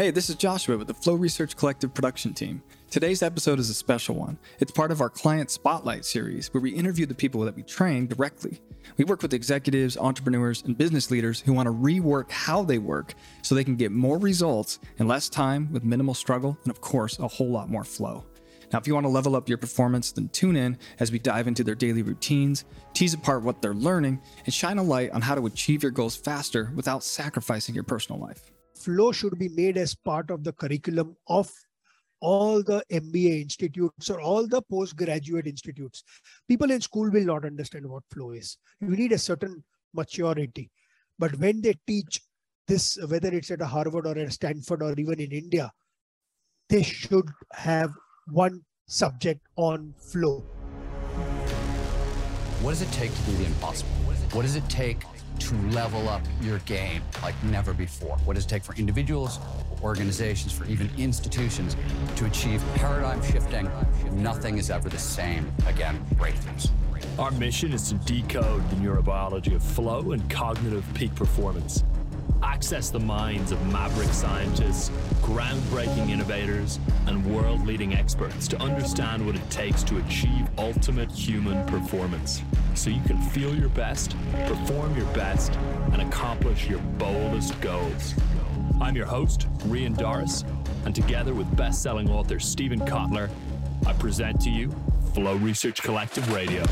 Hey, this is Joshua with the Flow Research Collective production team. Today's episode is a special one. It's part of our Client Spotlight series where we interview the people that we train directly. We work with executives, entrepreneurs, and business leaders who want to rework how they work so they can get more results in less time with minimal struggle and, of course, a whole lot more flow. Now, if you want to level up your performance, then tune in as we dive into their daily routines, tease apart what they're learning, and shine a light on how to achieve your goals faster without sacrificing your personal life flow should be made as part of the curriculum of all the MBA institutes or all the postgraduate institutes. People in school will not understand what flow is. You need a certain maturity. But when they teach this, whether it's at a Harvard or at Stanford or even in India, they should have one subject on flow. What does it take to do the impossible? What does it take to level up your game like never before? What does it take for individuals, organizations, for even institutions to achieve paradigm shifting? Nothing is ever the same again. Breakthroughs. Our mission is to decode the neurobiology of flow and cognitive peak performance access the minds of maverick scientists, groundbreaking innovators, and world leading experts to understand what it takes to achieve ultimate human performance so you can feel your best, perform your best, and accomplish your boldest goals. I'm your host, Rian Doris, and together with best selling author Steven Kotler, I present to you Flow Research Collective Radio.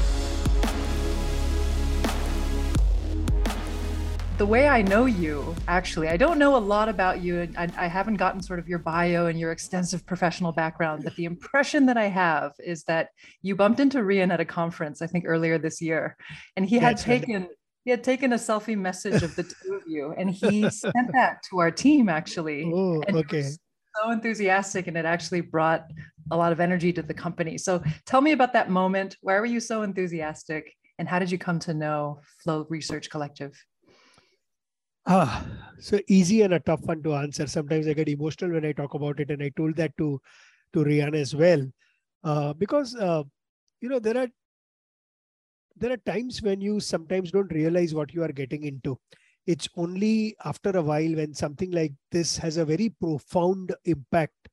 The way I know you, actually, I don't know a lot about you. And I, I, haven't gotten sort of your bio and your extensive professional background, but the impression that I have is that you bumped into Rian at a conference, I think earlier this year, and he had That's taken. Right. He had taken a selfie message of the two of you, and he sent that to our team actually. Oh, okay. So enthusiastic, and it actually brought a lot of energy to the company. So, tell me about that moment. Why were you so enthusiastic, and how did you come to know Flow Research Collective? Ah, so easy and a tough one to answer. Sometimes I get emotional when I talk about it, and I told that to to Rian as well, uh, because uh, you know there are there are times when you sometimes don't realize what you are getting into. It's only after a while when something like this has a very profound impact,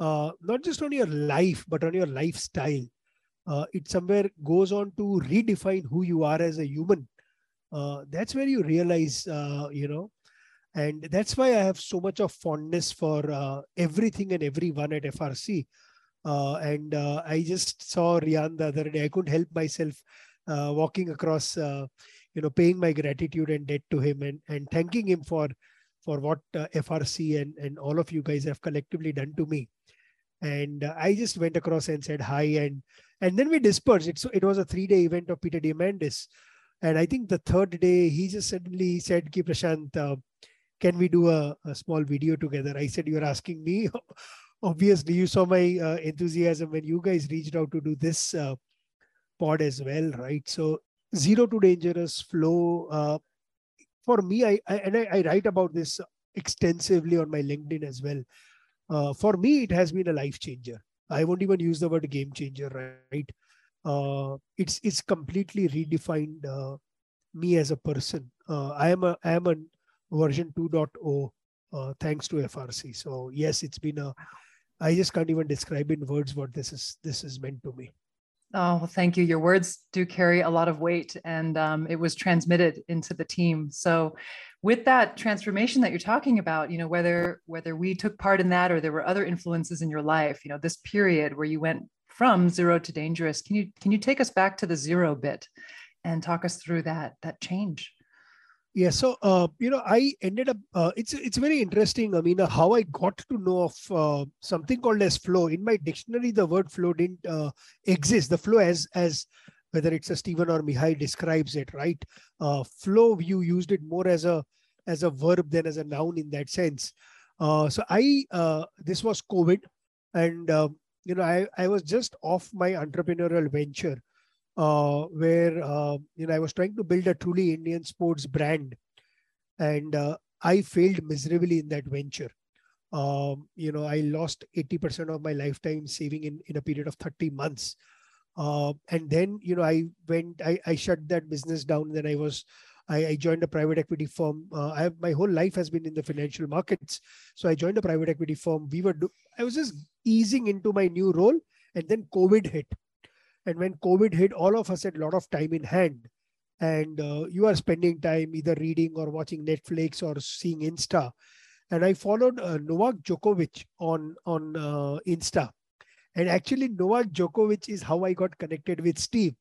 uh, not just on your life but on your lifestyle. Uh, it somewhere goes on to redefine who you are as a human uh, that's where you realize, uh, you know, and that's why I have so much of fondness for uh, everything and everyone at FRC. Uh, and uh, I just saw Rian the other day. I couldn't help myself uh, walking across, you know, paying my gratitude and debt to him and, and thanking him for for what FRC and, and all of you guys have collectively done to me. And I just went across and said hi, and and then we dispersed. It, so it was a three day event of Peter Diamandis. And I think the third day, he just suddenly said, Ki Prashant, uh, can we do a, a, small video together? I said, You're asking me. Obviously, you saw my uh, enthusiasm when you guys reached out to do this uh, pod as well, right? So, zero to dangerous flow. Uh, for me, I, I and I, I, write about this extensively on my LinkedIn as well. Uh, for me, it has been a life changer. I won't even use the word game changer, right? Uh, it's it's completely redefined uh, me as a person. Uh, I am a I am a version 2.0 uh, thanks to FRC. So yes, it's been a. I just can't even describe in words what this is. This is meant to me. Oh, well, thank you. Your words do carry a lot of weight, and um, it was transmitted into the team. So, with that transformation that you're talking about, you know, whether whether we took part in that or there were other influences in your life, you know, this period where you went from zero to dangerous. Can you can you take us back to the zero bit and talk us through that that change? Yeah, so uh, you know, I ended up. Uh, it's it's very interesting. I mean, uh, how I got to know of uh, something called as flow. In my dictionary, the word flow didn't uh, exist. The flow as as whether it's a Steven or Mihai describes it, right? Uh, flow, you used it more as a as a verb than as a noun in that sense. so I this was COVID, and you know, I, I was just off my entrepreneurial venture uh, where, uh, you know, I was trying to build a truly Indian sports brand. And uh, I failed miserably in that venture. Um, you know, I lost 80% of my lifetime saving in, in a period of 30 months. Uh, and then, you know, I went, I, I shut that business down. Then I was I, I, joined a private equity firm. Uh, I have my whole life has been in the financial markets, so I joined a private equity firm. We were do, I was just easing into my new role, and then COVID hit. And when COVID hit, all of us had a lot of time in hand, and uh, you are spending time either reading or watching Netflix or seeing Insta. And I followed uh, Novak Djokovic on on uh, Insta, and actually Novak Djokovic is how I got connected with Steve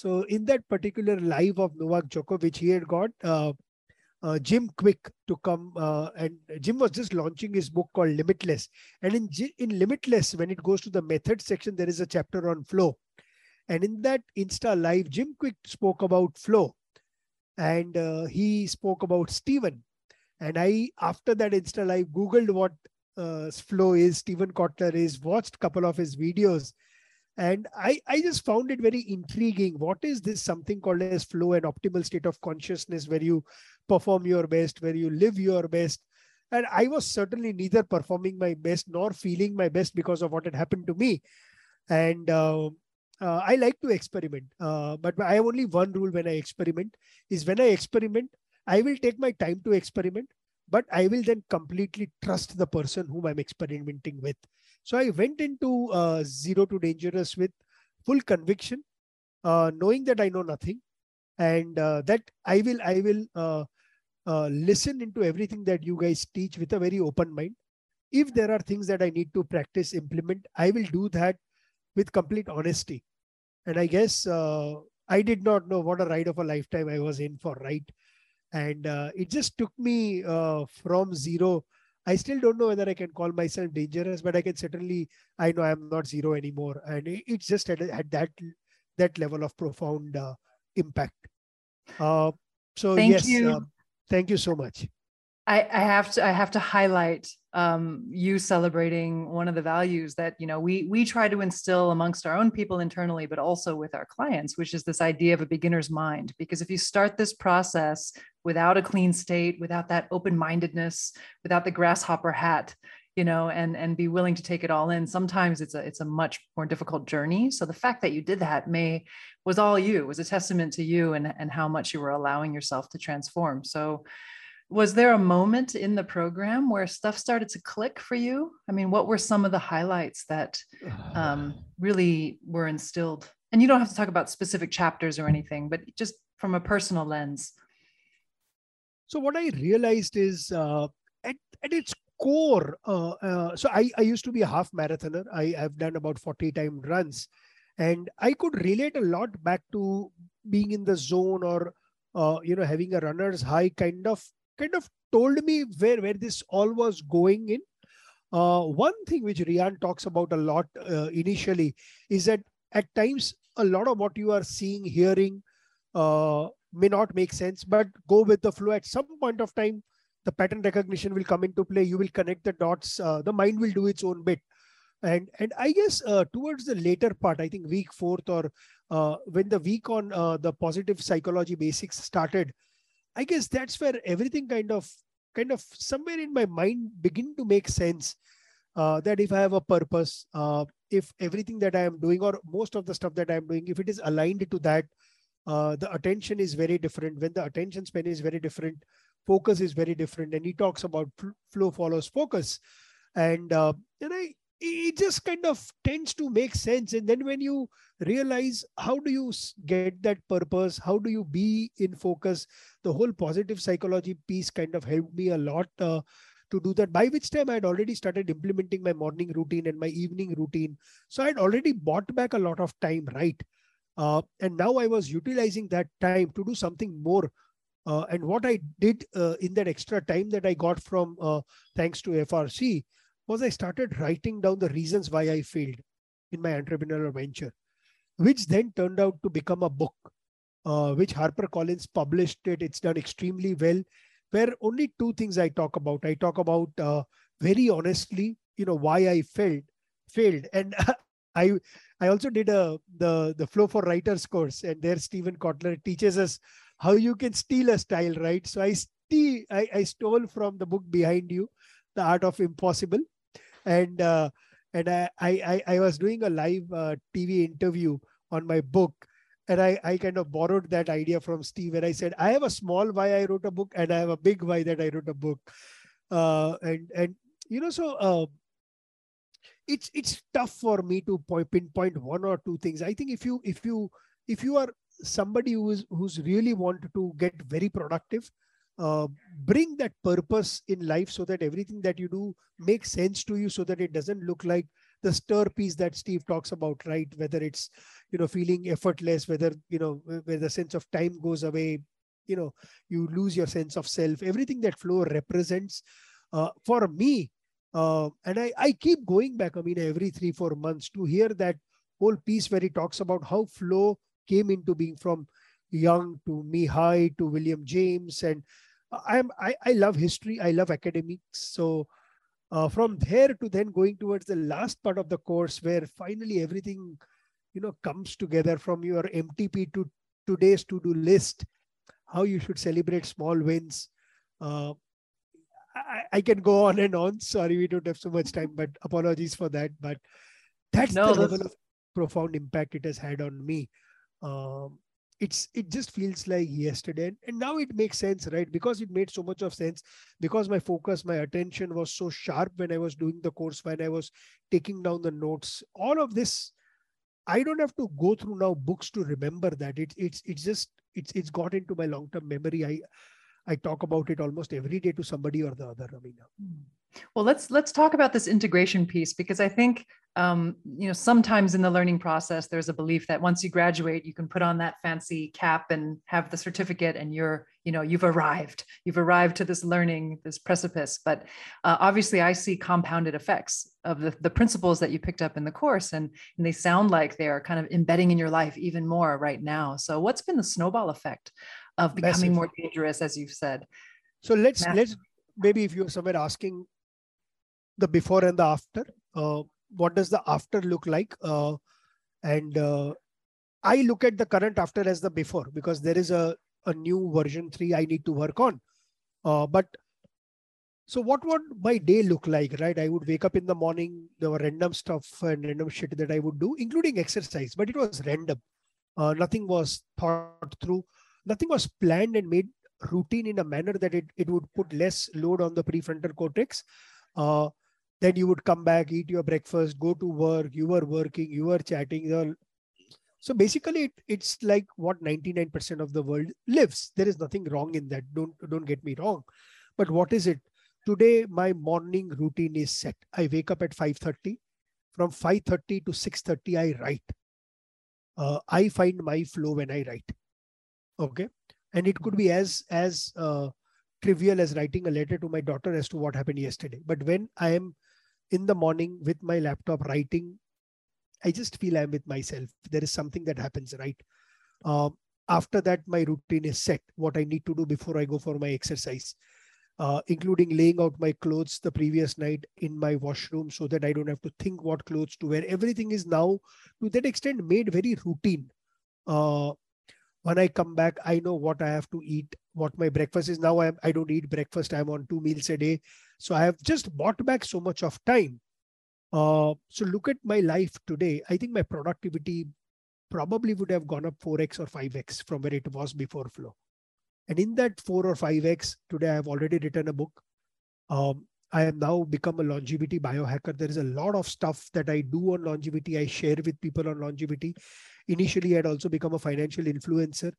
so in that particular live of Novak Djokovic, he had got uh, uh, Jim Kwik to come, uh, and Jim was just launching his book called Limitless. And in in Limitless, when it goes to the method section, there is a chapter on flow. And in that Insta live, Jim Kwik spoke about flow, and uh, he spoke about Steven. And I, after that Insta live, googled what uh, flow is, Steven Kotler is, watched a couple of his videos, and I, I just found it very intriguing. What is this something called as flow and optimal state of consciousness where you perform your best, where you live your best? And I was certainly neither performing my best nor feeling my best because of what had happened to me. And uh, uh, I like to experiment, uh, but I have only one rule when I experiment is when I experiment, I will take my time to experiment, but I will then completely trust the person whom I'm experimenting with. So I went into uh, zero to dangerous with full conviction, uh, knowing that I know nothing, and uh, that I will I will uh, uh, listen into everything that you guys teach with a very open mind. If there are things that I need to practice, implement, I will do that with complete honesty. And I guess uh, I did not know what a ride of a lifetime I was in for, right? And it just took me from zero I still don't know whether I can call myself dangerous, but I can certainly I know I'm not zero anymore, and it's just at, at that that level of profound uh, impact. Uh, so thank yes, you. Uh, thank you so much. I, I have to I have to highlight um, you celebrating one of the values that you know we we try to instill amongst our own people internally, but also with our clients, which is this idea of a beginner's mind. Because if you start this process without a clean state, without that open mindedness, without the grasshopper hat, you know, and and be willing to take it all in, sometimes it's a it's a much more difficult journey. So the fact that you did that may was all you was a testament to you and and how much you were allowing yourself to transform. So was there a moment in the program where stuff started to click for you? I mean what were some of the highlights that um, really were instilled? And you don't have to talk about specific chapters or anything but just from a personal lens. So what i realized is uh, at, at its core uh, uh, so I, I used to be a half marathoner. I, i've done about 40 time runs and i could relate a lot back to being in the zone or uh, you know having a runner's high kind of kind of told me where, where this all was going in. Uh, one thing which Rian talks about a lot uh, initially is that at times a lot of what you are seeing, hearing uh, may not make sense, but go with the flow. At some point of time, the pattern recognition will come into play. You will connect the dots. Uh, the mind will do its own bit. And and I guess uh, towards the later part, I think week fourth or uh, when the week on the positive psychology basics started, I guess that's where everything kind of kind of somewhere in my mind begin to make sense. Uh, that if I have a purpose, uh, if everything that I am doing or most of the stuff that I am doing, if it is aligned to that, uh, the attention is very different. When the attention span is very different, focus is very different. And he talks about flow follows focus. And uh, and I it just kind of tends to make sense. And then when you realize how do you get that purpose? How do you be in focus? The whole positive psychology piece kind of helped me a lot uh, to do that. By which time i had already started implementing my morning routine and my evening routine. So i had already bought back a lot of time right? Uh, and now i was utilizing that time to do something more. Uh, and what i did uh, in that extra time that i got from uh, thanks to frc was I started writing down the reasons why I failed in my entrepreneurial venture, which then turned out to become a book, uh, which HarperCollins published it. It's done extremely well, where only two things I talk about. I talk about uh, very honestly, you know, why I failed, failed, and I I also did a the the flow for writers course, and there Steven Kotler teaches us how you can steal a style, right? So I steal, I, I stole from the book behind you, the art of impossible, and uh, and I, I I was doing a live uh, TV interview on my book, and I, I kind of borrowed that idea from Steve and I said, I have a small why I wrote a book and I have a big why that I wrote a book. Uh, and, and, you know, so uh, it's, it's tough for me to point, pinpoint one or two things. I think if you, if you, if you are somebody who is, who's really want to get very productive, uh, bring that purpose in life so that everything that you do makes sense to you so that it doesn't look like the STER piece that steve talks about right? Whether it's you know feeling effortless whether you know where the sense of time goes away you know you lose your sense of self. Everything that flow represents uh, for me uh, and I, I keep going back i mean every three four months to hear that whole piece where he talks about how flow came into being from young to Mihai to william james and i'm i, I love history. I love academics. So uh, from there to then going towards the last part of the course where finally everything you know comes together from your mtp to today's to-do list how you should celebrate small wins. Uh, I, I, can go on and on. Sorry we don't have so much time but apologies for that. But that's no, the that's... level of profound impact it has had on me. Um, it's it just feels like yesterday. And now it makes sense right? Because it made so much of sense because my focus my attention was so sharp when i was doing the course when i was taking down the notes. All of this i don't have to go through now books to remember that. It, it's it's just it's it's got into my long term memory. I i talk about it almost every day to somebody or the other amina. Hmm. Well let's let's talk about this integration piece because i think um, you know, sometimes in the learning process, there's a belief that once you graduate, you can put on that fancy cap and have the certificate, and you're, you know, you've arrived. You've arrived to this learning, this precipice. But uh, obviously, I see compounded effects of the, the principles that you picked up in the course, and and they sound like they are kind of embedding in your life even more right now. So, what's been the snowball effect of becoming Massive. more dangerous, as you've said? So let's Massive. let's maybe if you're somewhere asking the before and the after. Uh, what does the after look like? Uh, and uh, i look at the current after as the before because there is a, a new version 3 i need to work on. Uh, but so what would my day look like right? I would wake up in the morning there were random stuff and random shit that i would do including exercise but it was random. Uh, nothing was thought through. Nothing was planned and made routine in a manner that it, it would put less load on the prefrontal cortex. Uh, then you would come back eat your breakfast go to work you were working you were chatting so basically it, it's like what 99% of the world lives. There is nothing wrong in that. Don't don't get me wrong. But what is it? Today my morning routine is set. I wake up at 5:30 from 5:30 to 6:30 i write. Uh, i find my flow when i write. Okay? And it could be as as uh, trivial as writing a letter to my daughter as to what happened yesterday. But when i am in the morning with my laptop writing, I just feel I'm with myself. There is something that happens, right? Um, after that, my routine is set. What I need to do before I go for my exercise, uh, including laying out my clothes the previous night in my washroom so that I don't have to think what clothes to wear. Everything is now, to that extent, made very routine. Uh, when I come back, I know what I have to eat, what my breakfast is. Now I'm, I don't eat breakfast. I'm on two meals a day. So I have just bought back so much of time. Uh, so look at my life today. I think my productivity probably would have gone up 4x or 5x from where it was before flow. And in that 4 or 5x, today I have already written a book. Um, I have now become a longevity biohacker. There is a lot of stuff that I do on longevity. I share with people on longevity. Initially, I had also become a financial influencer,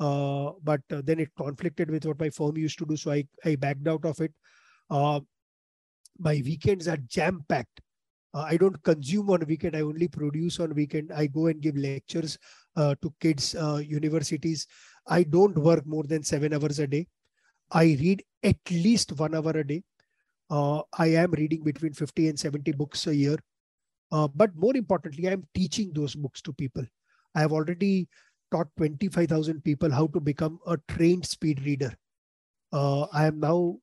uh, but uh, then it conflicted with what my firm used to do. So I, I backed out of it. Uh, my weekends are jam packed. Uh, I don't consume on weekend. I only produce on weekend. I go and give lectures uh, to kids, uh, universities. I don't work more than seven hours a day. I read at least one hour a day. Uh, I am reading between 50 and 70 books a year. Uh, but more importantly, I'm teaching those books to people. I have already taught 25,000 people how to become a trained speed reader. Uh, I am now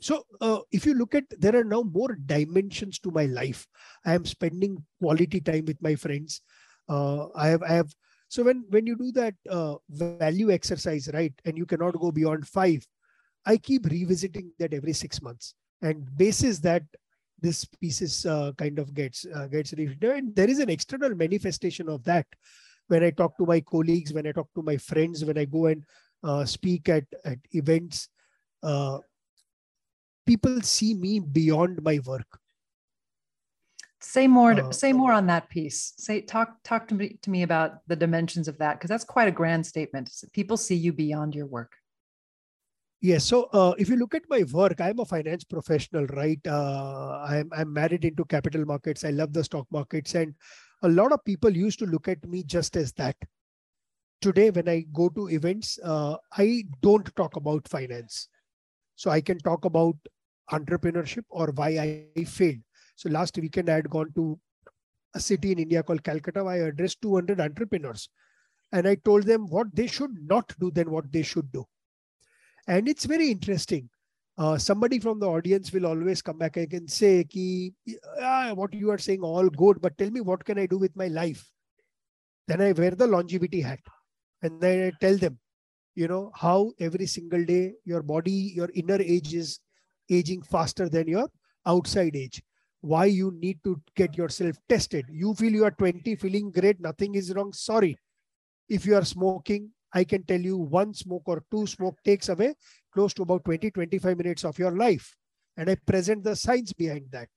so uh, if you look at there are now more dimensions to my life. I am spending quality time with my friends. Uh, i have i have so when when you do that uh, value exercise right and you cannot go beyond 5 i keep revisiting that every 6 months. And basis that this pieces uh, kind of gets uh, gets rewritten and there is an external manifestation of that. When I talk to my colleagues, when I talk to my friends, when I go and uh, speak at, at events, uh, people see me beyond my work. Say more. Uh, say more on that piece. Say talk talk to me to me about the dimensions of that because that's quite a grand statement. People see you beyond your work. Yes. So uh, if you look at my work, I'm a finance professional, right? Uh, I'm I'm married into capital markets. I love the stock markets, and a lot of people used to look at me just as that. Today, when I go to events, uh, I don't talk about finance. So I can talk about entrepreneurship or why I failed. So last weekend, I had gone to a city in India called Calcutta. Where I addressed 200 entrepreneurs, and I told them what they should not do than what they should do. And it's very interesting uh, somebody from the audience will always come back and say, Ki, ah, what you are saying, all good, but tell me what can I do with my life? Then I wear the longevity hat and then I tell them, you know, how every single day your body, your inner age is aging faster than your outside age. Why you need to get yourself tested. You feel you are 20, feeling great, nothing is wrong. Sorry. If you are smoking, I can tell you one smoke or two smoke takes away close to about 20, 25 minutes of your life. And I present the science behind that.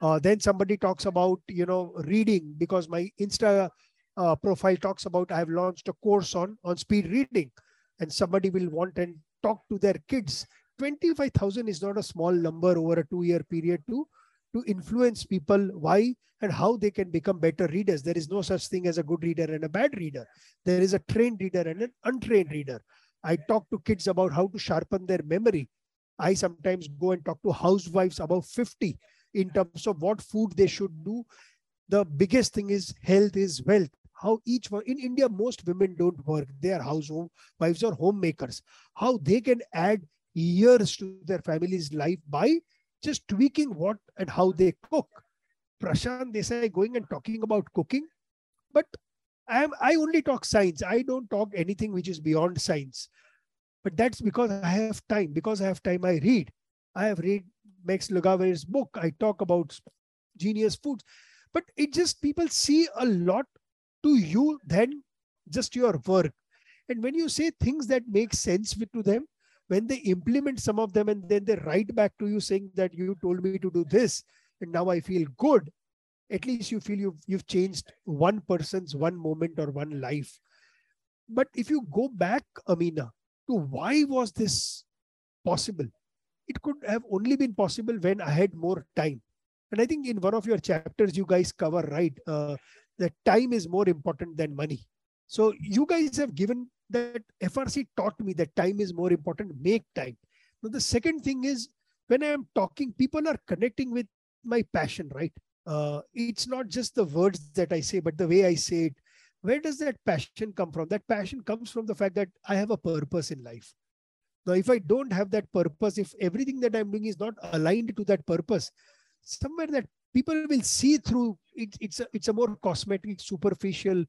Uh, then somebody talks about, you know, reading because my Insta uh, profile talks about I have launched a course on, on speed reading and somebody will want and talk to their kids. 25,000 is not a small number over a two year period to, to influence people why and how they can become better readers. There is no such thing as a good reader and a bad reader. There is a trained reader and an untrained reader. I talk to kids about how to sharpen their memory. I sometimes go and talk to housewives above 50 in terms of what food they should do. The biggest thing is health is wealth. How each one in India, most women don't work. They are housewives or homemakers. How they can add years to their family's life by just tweaking what and how they cook. Prashant Desai going and talking about cooking, but I am I only talk science. I don't talk anything which is beyond science. But that's because I have time. Because I have time, I read. I have read Max Lugavere's book. I talk about genius foods. But it just people see a lot to you than just your work. And when you say things that make sense to them, when they implement some of them and then they write back to you saying that you told me to do this and now I feel good, at least you feel you've you've changed one person's one moment or one life. But if you go back amina to why was this possible? It could have only been possible when i had more time. And i think in one of your chapters you guys cover right uh, that time is more important than money so you guys have given that frc taught me that time is more important make time now the second thing is when i am talking people are connecting with my passion right uh, it's not just the words that I say, but the way I say it. Where does that passion come from? That passion comes from the fact that I have a purpose in life. Now, if I don't have that purpose, if everything that I'm doing is not aligned to that purpose, somewhere that people will see through it, it's a it's a more cosmetic, superficial.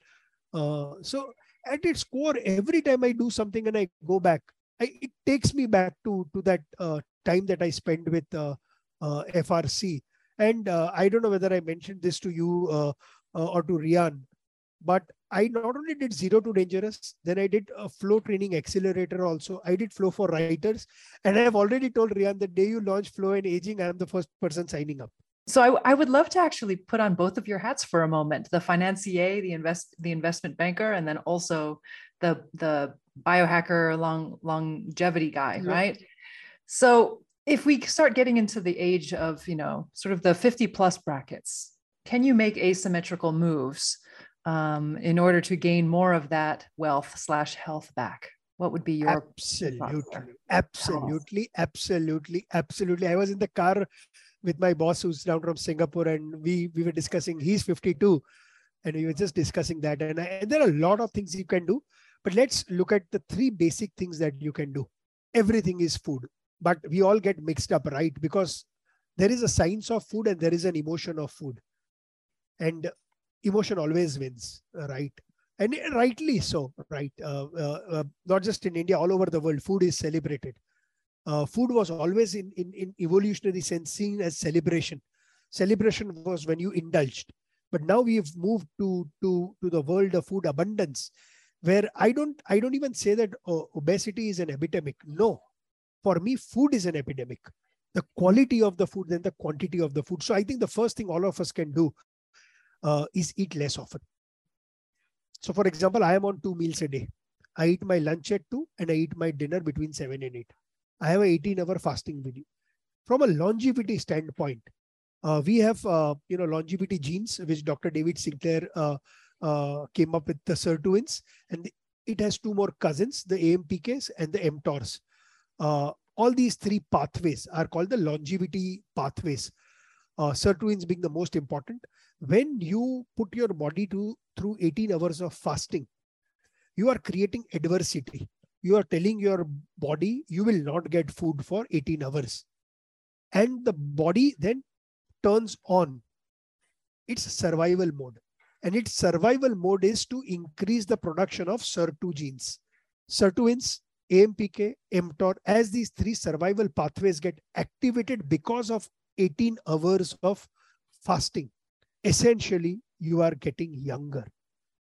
Uh, so at its core, every time I do something and I go back, I, it takes me back to to that uh, time that I spent with uh, uh FRC and uh, I don't know whether I mentioned this to you uh, uh, or to Rian, but I not only did zero to dangerous, then I did a flow training accelerator also. I did flow for writers, and I have already told Rian the day you launch flow and aging, I am the first person signing up. So I, I, would love to actually put on both of your hats for a moment: the financier, the invest, the investment banker, and then also the the biohacker, long longevity guy, yeah. right? So if we start getting into the age of you know sort of the 50 plus brackets can you make asymmetrical moves um, in order to gain more of that wealth slash health back? What would be your absolutely. Absolutely. Absolutely. Absolutely. I was in the car with my boss who's down from singapore and we we were discussing he's 52 and we were just discussing that. And, I, and there are a lot of things you can do but let's look at the three basic things that you can do. Everything is food but we all get mixed up right? Because there is a science of food and there is an emotion of food. And emotion always wins right? And rightly so right? Uh, uh, uh, not just in india all over the world food is celebrated uh, food was always in, in in evolutionary sense seen as celebration celebration was when you indulged But now we've moved to to to the world of food abundance, where I don't I don't even say that uh, obesity is an epidemic. No, for me, food is an epidemic. The quality of the food than the quantity of the food. So I think the first thing all of us can do uh, is eat less often. So, for example, I am on two meals a day. I eat my lunch at 2 and I eat my dinner between 7 and 8. I have an 18 hour fasting video. From a longevity standpoint, uh, we have uh, you know longevity genes, which Dr. David Sinclair uh, uh came up with the sirtuins, and it has two more cousins, the AMPKs and the mTORs. Uh, all these three pathways are called the longevity pathways. Uh, sirtuins being the most important. When you put your body to through 18 hours of fasting, you are creating adversity. You are telling your body you will not get food for 18 hours. And the body then turns on its survival mode. And its survival mode is to increase the production of SIR2 genes. Sirtuins, AMPK, mTOR, as these three survival pathways get activated because of 18 hours of fasting, essentially you are getting younger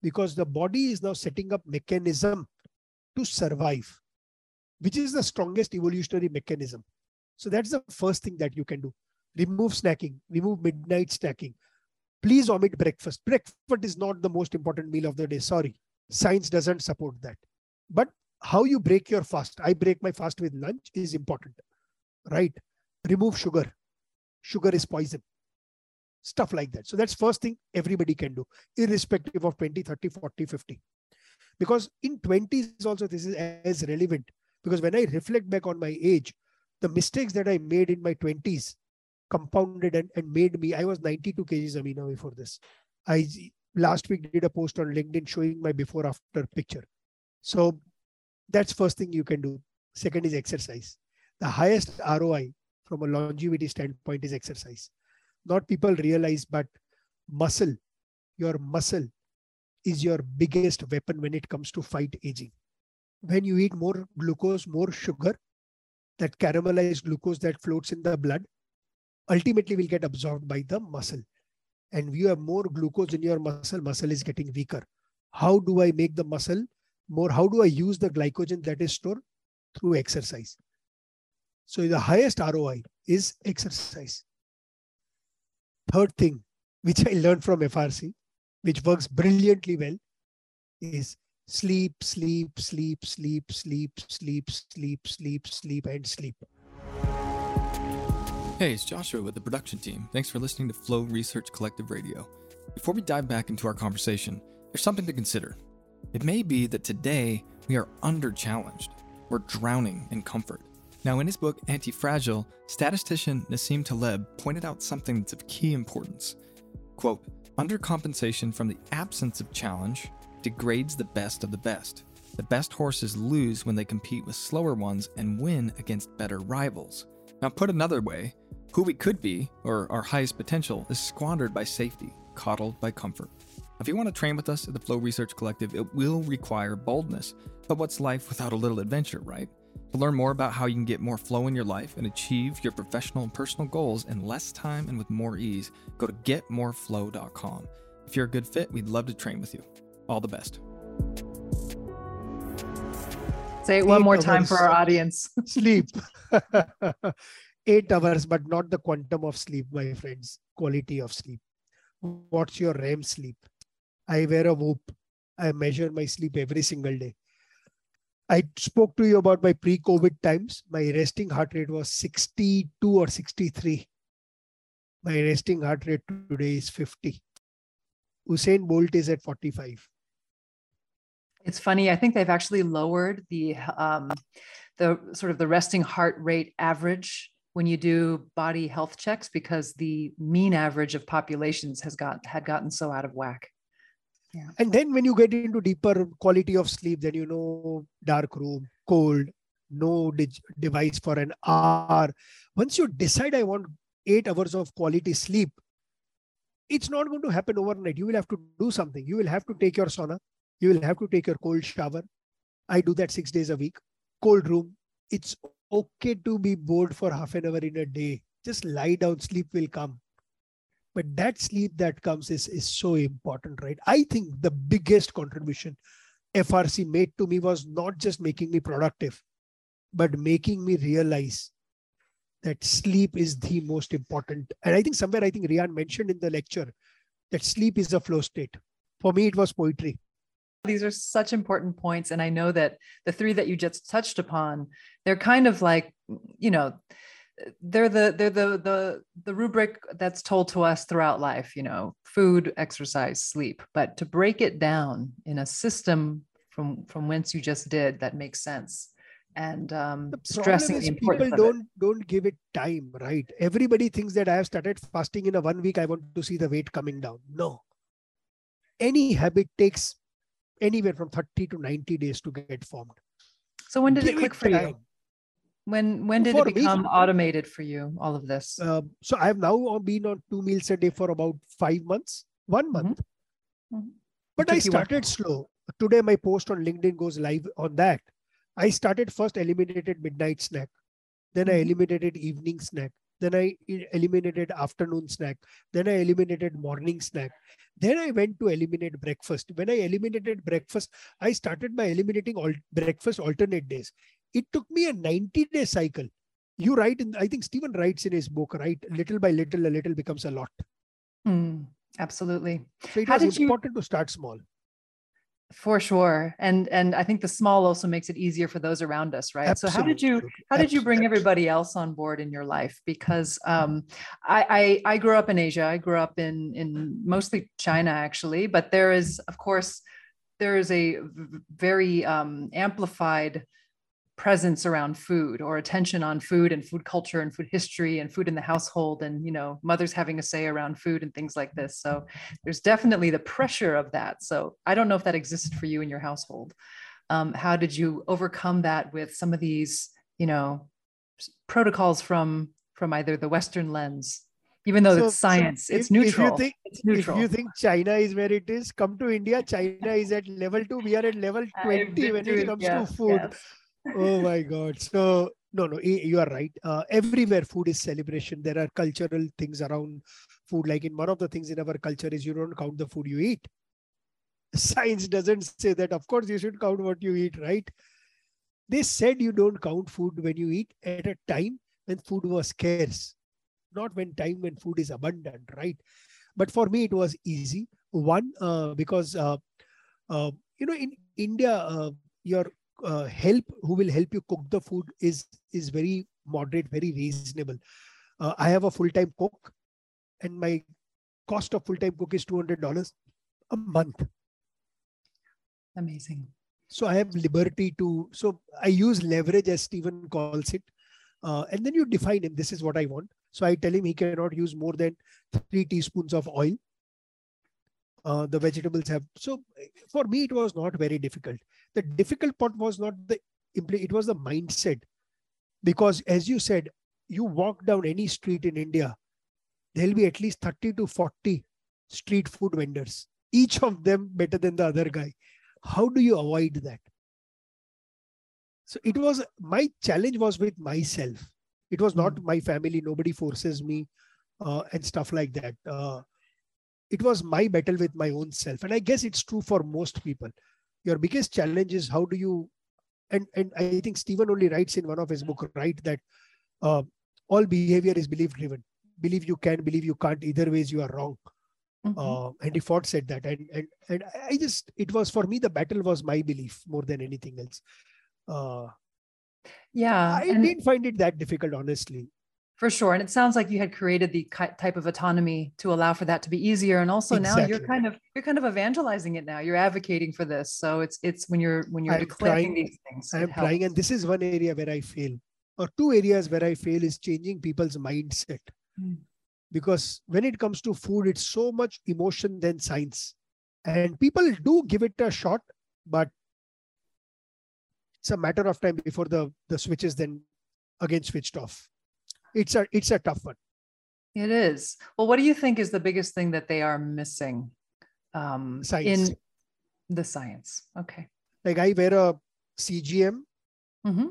because the body is now setting up mechanism to survive, which is the strongest evolutionary mechanism. So that's the first thing that you can do. Remove snacking, remove midnight snacking. Please omit breakfast. Breakfast is not the most important meal of the day. Sorry. Science doesn't support that. But how you break your fast, I break my fast with lunch, is important. Right? Remove sugar. Sugar is poison stuff like that. So that's first thing everybody can do, irrespective of 20, 30, 40, 50. Because in 20s also this is as relevant. Because when I reflect back on my age, the mistakes that I made in my 20s compounded and, and made me, I was 92 kgs Amina before this. I last week did a post on LinkedIn showing my before after picture. So that's first thing you can do. Second is exercise. The highest ROI from a longevity standpoint is exercise not people realize, but muscle, your muscle is your biggest weapon when it comes to fight aging. When you eat more glucose, more sugar, that caramelized glucose that floats in the blood ultimately will get absorbed by the muscle. And you have more glucose in your muscle, muscle is getting weaker. How do I make the muscle more? How do I use the glycogen that is stored? Through exercise. So the highest ROI is exercise third thing which I learned from FRC, which works brilliantly well, is sleep, sleep, sleep, sleep, sleep, sleep, sleep, sleep, sleep, and sleep. Hey, it's Joshua with the production team. Thanks for listening to Flow Research Collective Radio. Before we dive back into our conversation, there's something to consider. It may be that today we are under challenged. We're drowning in comfort. Now, in his book Anti-Fragile, statistician Nassim Taleb pointed out something that's of key importance. Quote, undercompensation from the absence of challenge degrades the best of the best. The best horses lose when they compete with slower ones and win against better rivals. Now, put another way, who we could be, or our highest potential, is squandered by safety, coddled by comfort. If you want to train with us at the Flow Research Collective, it will require boldness. But what's life without a little adventure, right? To learn more about how you can get more flow in your life and achieve your professional and personal goals in less time and with more ease, go to getmoreflow.com. If you're a good fit, we'd love to train with you. All the best. Say it one Eight more time for our audience. sleep. Eight hours, but not the quantum of sleep, my friends. Quality of sleep. What's your REM sleep? I wear a Whoop. I measure my sleep every single day. I spoke to you about my pre COVID times. My resting heart rate was 62 or 63. My resting heart rate today is 50. Usain Bolt is at 45. It's funny. I think they've actually lowered the um, the sort of the resting heart rate average when you do body health checks because the mean average of populations has got had gotten so out of whack. Yeah. And then when you get into deeper quality of sleep, then you know dark room, cold, no device for an hour. Once you decide I want eight hours of quality sleep, it's not going to happen overnight. You will have to do something. You will have to take your sauna. You will have to take your cold shower. I do that six days a week. Cold room. It's okay to be bored for half an hour in a day. Just lie down, sleep will come. But that sleep that comes is, is so important, right? I think the biggest contribution FRC made to me was not just making me productive, but making me realize that sleep is the most important. And I think somewhere I think Rian mentioned in the lecture that sleep is a flow state. For me, it was poetry. These are such important points. And I know that the three that you just touched upon, they're kind of like, you know, they're the they're the the the rubric that's told to us throughout life you know food exercise sleep. But to break it down in a system from from whence you just did that makes sense and um, the stressing is the people don't don't give it time right? Everybody thinks that i have started fasting in a one week i want to see the weight coming down. No. Any habit takes anywhere from 30 to 90 days to get formed. So when did give it click it for time. you when when did for it become me, automated for you? All of this. Uh, so I have now been on two meals a day for about five months, one mm-hmm. month. Mm-hmm. But I started slow. Today my post on LinkedIn goes live on that. I started first eliminated midnight snack, then mm-hmm. I eliminated evening snack, then I eliminated afternoon snack, then I eliminated morning snack, then I went to eliminate breakfast. When I eliminated breakfast, I started by eliminating all breakfast alternate days it took me a 90 day cycle. You write in i think steven writes in his book right? Little by little a little becomes a lot. Mm, absolutely. So it How was important you... to start small. For sure. And and i think the small also makes it easier for those around us right? Absolutely. so how did you how did you bring everybody else on board in your life? Because um, I, I i grew up in asia. I grew up in in mostly china actually. But there is of course there is a very um, amplified presence around food or attention on food and food culture and food history and food in the household and you know mothers having a say around food and things like this. So there's definitely the pressure of that. So i don't know if that existed for you in your household. Um, how did you overcome that with some of these you know protocols from from either the western lens? Even though so, it's science so if, it's neutral if you think it's neutral. if you think china is where it is come to india china is at level 2 we are at level 20 when it comes yes, to food. yes oh my god. So no no you are right. Uh, everywhere food is celebration. There are cultural things around food. Like in one of the things in our culture is you don't count the food you eat. Science doesn't say that. Of course you should count what you eat right? They said you don't count food when you eat at a time when food was scarce not when time when food is abundant right? But for me it was easy. One uh, because uh, uh, you know in india uh, your uh, help who will help you cook the food is is very moderate very reasonable. Uh, i have a full-time cook and my cost of full-time cook is $200 a month. Amazing. So i have liberty to so i use leverage as steven calls it uh, and then you define him this is what i want. So i tell him he cannot use more than three teaspoons of oil. Uh, the vegetables have so for me it was not very difficult the difficult part was not the it was the mindset. Because as you said you walk down any street in india there'll be at least 30 to 40 street food vendors each of them better than the other guy. How do you avoid that? So it was my challenge was with myself. It was not hmm. my family nobody forces me uh, and stuff like that. Uh, it was my battle with my own self. And i guess it's true for most people your biggest challenge is how do you and and i think steven only writes in one of his book right that uh, all behavior is belief driven. Believe you can believe you can't. Either ways you are wrong. Mm-hmm. uh, henry ford said that. And and and i just it was for me the battle was my belief more than anything else. Uh, yeah i and- didn't find it that difficult honestly for sure. And it sounds like you had created the type of autonomy to allow for that to be easier. And also exactly. now you're kind of you're kind of evangelizing it now. You're advocating for this. So it's it's when you're when you're I'm declaring trying, these things. I'm trying, and this is one area where I fail, or two areas where I fail is changing people's mindset. Mm. Because when it comes to food, it's so much emotion than science. And people do give it a shot, but it's a matter of time before the, the switch is then again switched off it's a it's a tough one it is well what do you think is the biggest thing that they are missing um, science. in the science okay like i wear a cgm mm-hmm.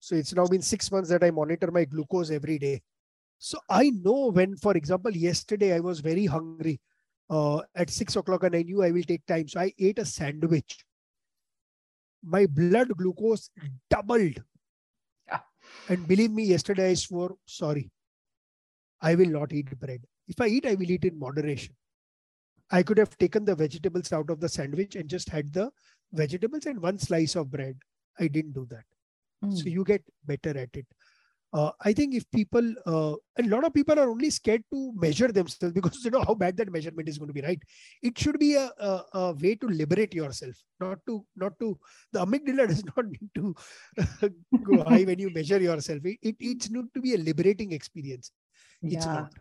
so it's now been six months that i monitor my glucose every day So I know when, for example, yesterday I was very hungry uh, at six o'clock and I knew I will take time. So I ate a sandwich. My blood glucose doubled. And believe me, yesterday I swore, sorry, I will not eat bread. If I eat, I will eat in moderation. I could have taken the vegetables out of the sandwich and just had the vegetables and one slice of bread. I didn't do that. Mm. So you get better at it. Uh, I think if people, uh, a lot of people are only scared to measure themselves because you know how bad that measurement is going to be, right? It should be a, a, a way to liberate yourself, not to, not to, the amygdala does not need to go high when you measure yourself. It, it, it's to be a liberating experience. It's yeah. not.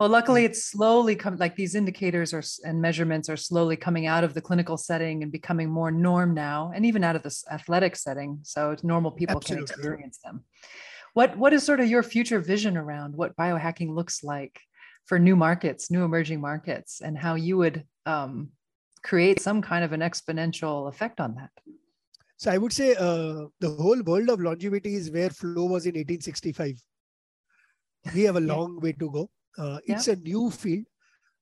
Well, luckily, it's slowly come like these indicators are and measurements are slowly coming out of the clinical setting and becoming more norm now, and even out of this athletic setting, so normal people Absolutely. can experience them. What what is sort of your future vision around what biohacking looks like for new markets, new emerging markets, and how you would um, create some kind of an exponential effect on that? So I would say uh, the whole world of longevity is where flow was in 1865. We have a long way to go uh, it's yeah. a new field.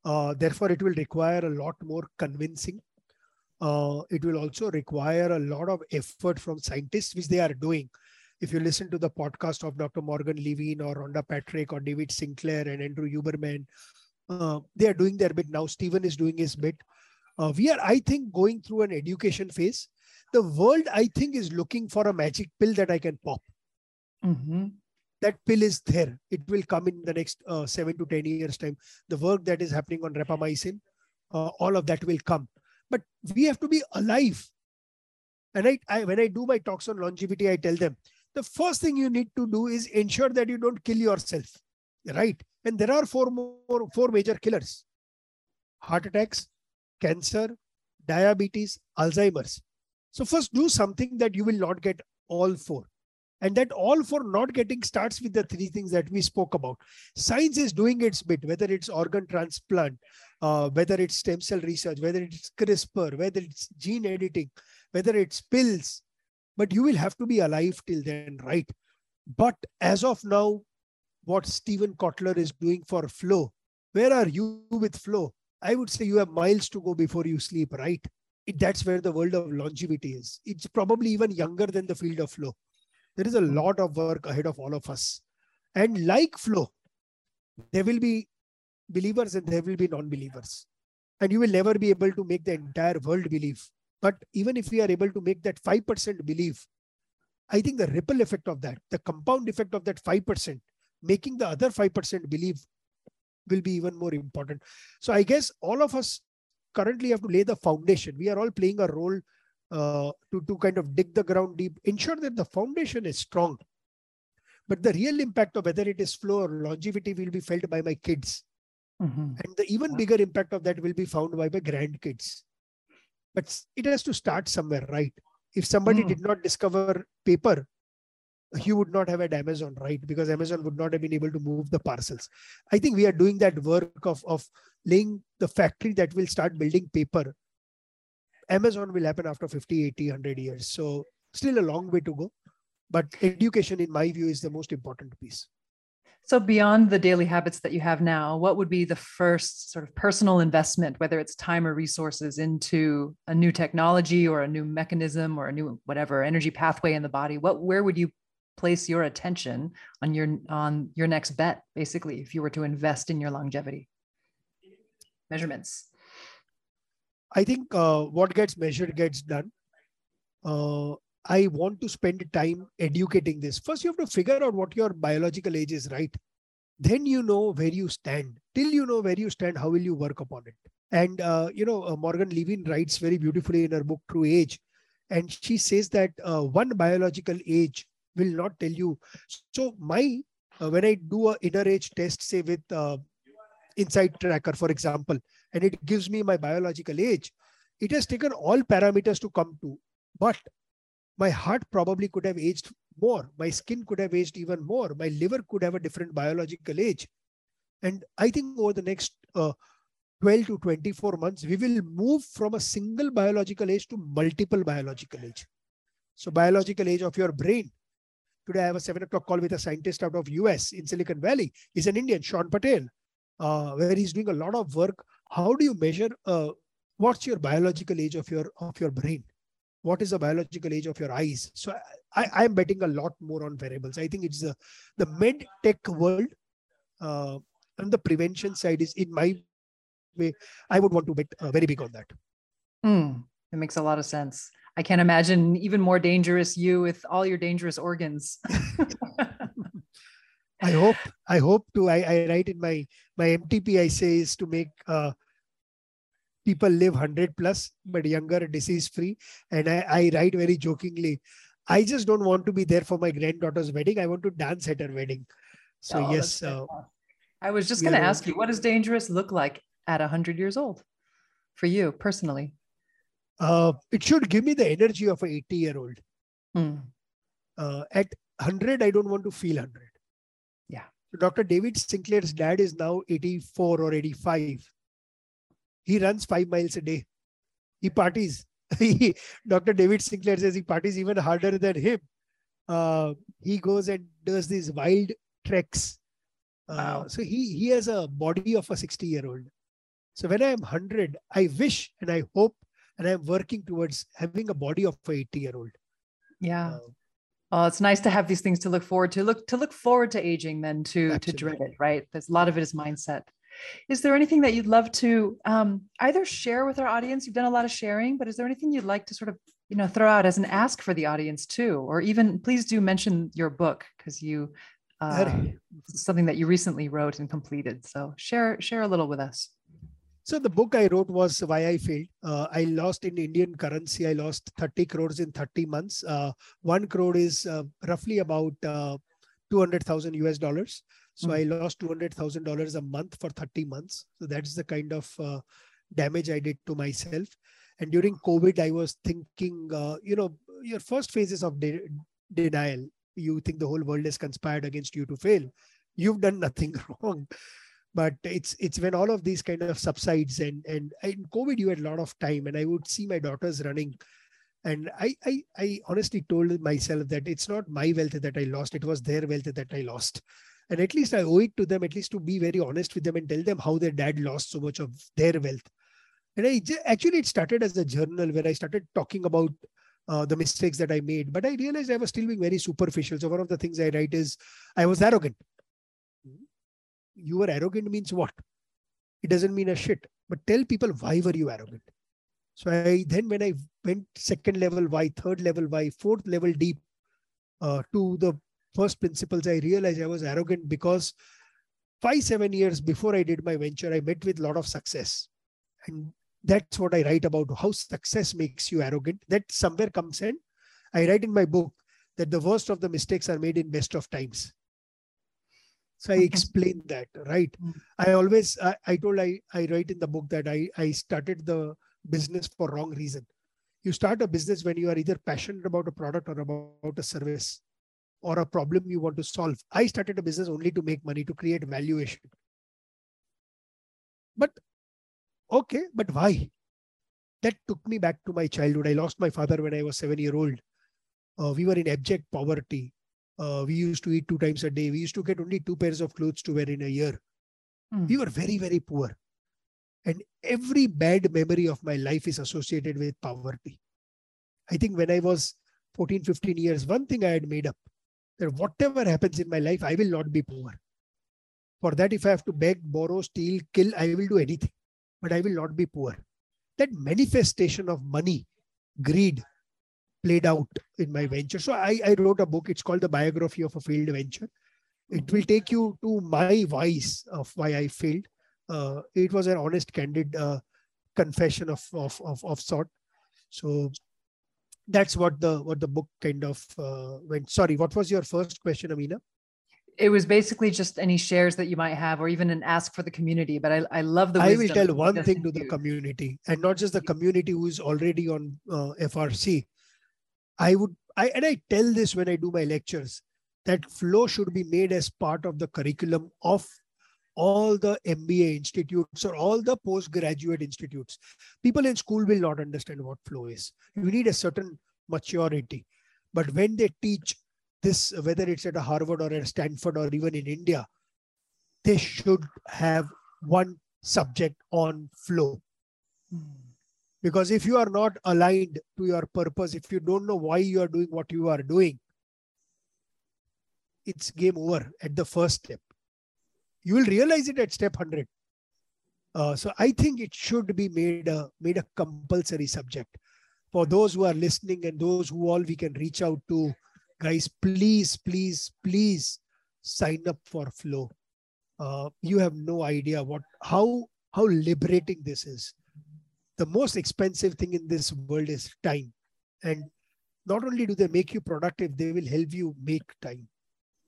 Uh, therefore, it will require a lot more convincing. Uh, it will also require a lot of effort from scientists, which they are doing. If you listen to the podcast of Dr. Morgan Levine or Rhonda Patrick or David Sinclair and Andrew Huberman, uh, they are doing their bit now. Steven is doing his bit. Uh, we are, I think, going through an education phase. The world, I think, is looking for a magic pill that I can pop. Mm-hmm that pill is there. It will come in the next uh, seven to 10 years time. The work that is happening on rapamycin, uh, all of that will come. But we have to be alive. And I, I, when I do my talks on longevity, I tell them, the first thing you need to do is ensure that you don't kill yourself. Right. And there are four more, four major killers. Heart attacks, cancer, diabetes, Alzheimer's. So first do something that you will not get all four. And that all for not getting starts with the three things that we spoke about. Science is doing its bit, whether it's organ transplant, uh, whether it's stem cell research, whether it's CRISPR, whether it's gene editing, whether it's pills. But you will have to be alive till then, right? But as of now, what Steven Kotler is doing for flow, where are you with flow? I would say you have miles to go before you sleep, right? It, that's where the world of longevity is. It's probably even younger than the field of flow. There is a hmm. lot of work ahead of all of us. And like flow, there will be believers and there will be non believers. And you will never be able to make the entire world believe. But even if we are able to make that 5% believe, I think the ripple effect of that, the compound effect of that 5%, making the other 5% believe will be even more important. So I guess all of us currently have to lay the foundation. We are all playing a role uh, to, to kind of dig the ground deep, ensure that the foundation is strong. But the real impact of whether it is flow or longevity will be felt by my kids. Mm-hmm. And the even bigger impact of that will be found by my grandkids. But it has to start somewhere, right? If somebody mm. did not discover paper, he would not have had Amazon, right? Because Amazon would not have been able to move the parcels. I think we are doing that work of, of laying the factory that will start building paper Amazon will happen after 50, 80, 100 years. So still a long way to go. But education, in my view, is the most important piece. So, beyond the daily habits that you have now, what would be the first sort of personal investment, whether it's time or resources, into a new technology or a new mechanism or a new whatever energy pathway in the body? What, where would you place your attention on your on your next bet, basically, if you were to invest in your longevity measurements? I think uh, what gets measured gets done. Uh, I want to spend time educating this. First, you have to figure out what your biological age is, right? Then you know where you stand. Till you know where you stand, how will you work upon it? And, uh, you know, uh, Morgan Levine writes very beautifully in her book, True Age. And she says that uh, one biological age will not tell you. So, my, uh, when I do a InnerAge test, say with InsideTracker, for example, and it gives me my biological age. It has taken all parameters to come to, but my heart probably could have aged more. My skin could have aged even more. My liver could have a different biological age. And I think over the next uh, 12 to 24 months, we will move from a single biological age to multiple biological age. So biological age of your brain. Today I have a seven o'clock call with a scientist out of US in Silicon Valley. He's an Indian, Sean Patel, uh, where he's doing a lot of work. How do you measure uh, what's your biological age of your of your brain? What is the biological age of your eyes? So I, I'm betting a lot more on wearables. I think it's the the med tech world uh, and the prevention side is in my way. I would want to bet uh, very big on that. Mm, it makes a lot of sense. I can't imagine even more dangerous you with all your dangerous organs. I hope I hope to I, I write in my my MTP I say is to make uh, people live 100 plus but younger disease free and I, I write very jokingly I just don't want to be there for my granddaughter's wedding I want to dance at her wedding so oh, yes uh, I was just going to ask you what does dangerous look like at 100 years old for you personally uh, it should give me the energy of an 80 year old. Hmm. Uh, at 100, I don't want to feel 100. Yeah. So Dr. David Sinclair's dad is now 84 or 85. He runs five miles a day. He parties. Dr. David Sinclair says he parties even harder than him. Uh, he goes and does these wild treks. Uh, wow. So he, he has a body of a 60 year old. So when I am 100, I wish and I hope and i'm working towards having a body of a 80 year old yeah uh, oh it's nice to have these things to look forward to look to look forward to aging than to absolutely. to dread it right there's a lot of it is mindset is there anything that you'd love to um, either share with our audience you've done a lot of sharing but is there anything you'd like to sort of you know throw out as an ask for the audience too or even please do mention your book because you uh, something that you recently wrote and completed so share share a little with us so the book I wrote was why I failed. Uh, I lost in Indian currency. I lost 30 crores in 30 months. Uh, one crore is uh, roughly about uh, 200,000 US dollars. So mm-hmm. I lost $200,000 a month for 30 months. So that's the kind of uh, damage I did to myself. And during COVID, I was thinking, uh, you know, your first phases of de- denial. You think the whole world has conspired against you to fail. You've done nothing wrong but it's it's when all of these kind of subsides and and in covid you had a lot of time and i would see my daughters running and I, I i honestly told myself that it's not my wealth that i lost it was their wealth that i lost and at least i owe it to them at least to be very honest with them and tell them how their dad lost so much of their wealth and i actually it started as a journal where i started talking about uh, the mistakes that i made but i realized i was still being very superficial so one of the things i write is i was arrogant you were arrogant means what? It doesn't mean a shit. But tell people why were you arrogant? So I then when I went second level why, third level why, fourth level deep uh, to the first principles, I realized I was arrogant because five, seven years before I did my venture, I met with a lot of success. And that's what I write about how success makes you arrogant. That somewhere comes in. I write in my book that the worst of the mistakes are made in best of times. So I explained that, right? Mm. I always, I, I told, I, I write in the book that I, I started the business for wrong reason. You start a business when you are either passionate about a product or about a service or a problem you want to solve. I started a business only to make money, to create valuation. But okay, but why? That took me back to my childhood. I lost my father when I was seven year old. Uh, we were in abject poverty. Uh, we used to eat two times a day. We used to get only two pairs of clothes to wear in a year. Mm. We were very, very poor. And every bad memory of my life is associated with poverty. I think when I was 14, 15 years, one thing I had made up that whatever happens in my life, I will not be poor. For that, if I have to beg, borrow, steal, kill, I will do anything, but I will not be poor. That manifestation of money, greed, played out in my venture. So I, I wrote a book. It's called The Biography of a Failed Venture. It will take you to my vice of why I failed. Uh, it was an honest, candid uh, confession of, of, of, of sort. So that's what the what the book kind of uh, went. Sorry, what was your first question, Amina? it was basically just any shares that you might have or even an ask for the community but i, I love the i will tell one thing to the community and not just the community who is already on uh, frc I would, I, and I tell this when I do my lectures, that flow should be made as part of the curriculum of all the MBA institutes or all the postgraduate institutes. People in school will not understand what flow is. You need a certain maturity. But when they teach this whether it's at a harvard or at stanford or even in india they should have one subject on flow because if you are not aligned to your purpose if you don't know why you are doing what you are doing it's game over at the first step you will realize it at step 100 uh, so i think it should be made a made a compulsory subject. For those who are listening and those who all we can reach out to guys please please please sign up for flow. Uh, you have no idea what how how liberating this is. The most expensive thing in this world is time. And not only do they make you productive they will help you make time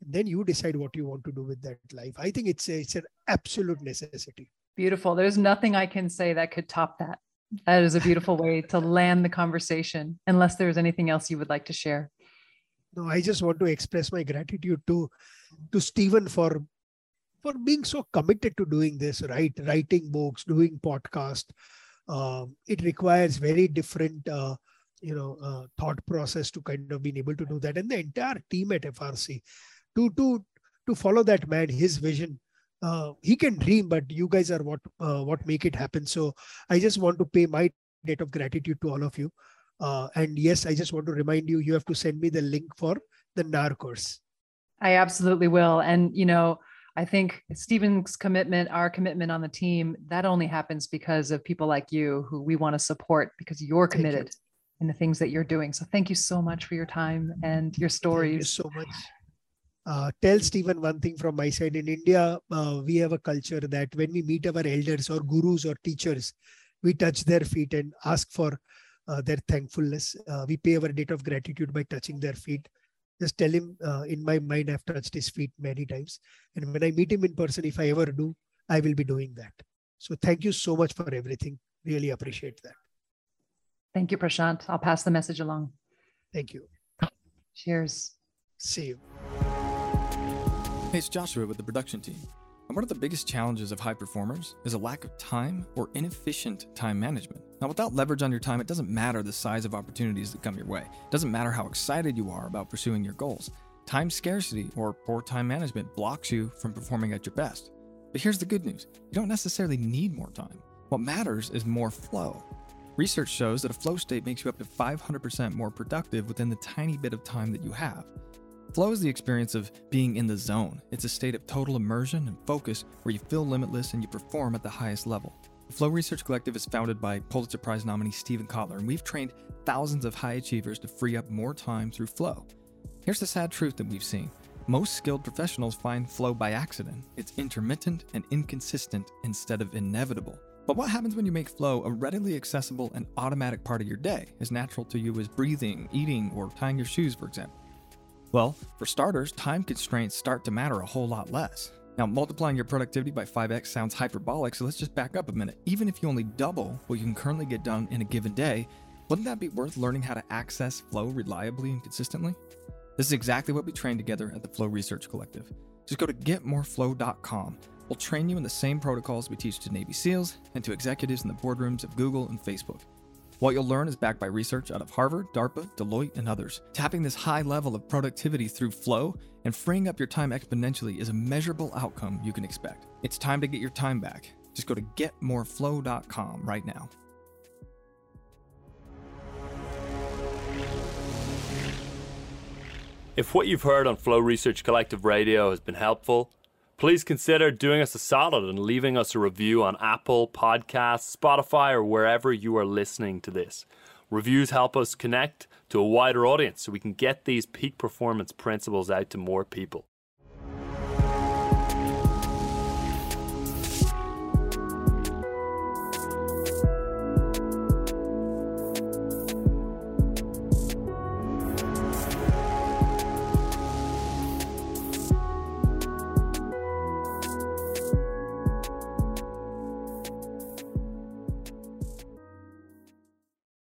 then you decide what you want to do with that life. I think it's a, it's an absolute necessity. Beautiful. There's nothing i can say that could top that. That is a beautiful way to land the conversation unless there's anything else you would like to share. No i just want to express my gratitude to to steven for for being so committed to doing this right? Writing books doing podcast uh, it requires very different uh, you know uh, thought process to kind of being able to do that. And the entire team at frc to to to follow that man his vision uh, he can dream but you guys are what uh, what make it happen so i just want to pay my debt of gratitude to all of you uh, and yes i just want to remind you you have to send me the link for the nar course i absolutely will and you know I think Steven's commitment, our commitment on the team, that only happens because of people like you who we want to support because you're committed you. in the things that you're doing. So thank you so much for your time and your stories. Thank you so much. Uh, tell Steven one thing from my side. In India, uh, we have a culture that when we meet our elders or gurus or teachers, we touch their feet and ask for uh, their thankfulness. Uh, we pay our debt of gratitude by touching their feet. Just tell him uh, in my mind i've touched his feet many times. And when i meet him in person if i ever do i will be doing that. So thank you so much for everything. Really appreciate that. Thank you prashant. I'll pass the message along. Thank you. Cheers. See you it's joshua with the production team and one of the biggest challenges of high performers is a lack of time or inefficient time management. Now, without leverage on your time, it doesn't matter the size of opportunities that come your way. It doesn't matter how excited you are about pursuing your goals. Time scarcity or poor time management blocks you from performing at your best. But here's the good news you don't necessarily need more time. What matters is more flow. Research shows that a flow state makes you up to 500% more productive within the tiny bit of time that you have. Flow is the experience of being in the zone. It's a state of total immersion and focus where you feel limitless and you perform at the highest level. The Flow Research Collective is founded by Pulitzer Prize nominee Steven Kotler, and we've trained thousands of high achievers to free up more time through flow. Here's the sad truth that we've seen most skilled professionals find flow by accident. It's intermittent and inconsistent instead of inevitable. But what happens when you make flow a readily accessible and automatic part of your day, as natural to you as breathing, eating, or tying your shoes, for example? Well, for starters, time constraints start to matter a whole lot less. Now, multiplying your productivity by 5x sounds hyperbolic, so let's just back up a minute. Even if you only double what you can currently get done in a given day, wouldn't that be worth learning how to access flow reliably and consistently? This is exactly what we train together at the Flow Research Collective. Just go to getmoreflow.com. We'll train you in the same protocols we teach to Navy SEALs and to executives in the boardrooms of Google and Facebook. What you'll learn is backed by research out of Harvard, DARPA, Deloitte, and others. Tapping this high level of productivity through flow and freeing up your time exponentially is a measurable outcome you can expect. It's time to get your time back. Just go to getmoreflow.com right now. If what you've heard on Flow Research Collective Radio has been helpful, please consider doing us a solid and leaving us a review on Apple Podcasts, Spotify, or wherever you are listening to this. Reviews help us connect to a wider audience so we can get these peak performance principles out to more people.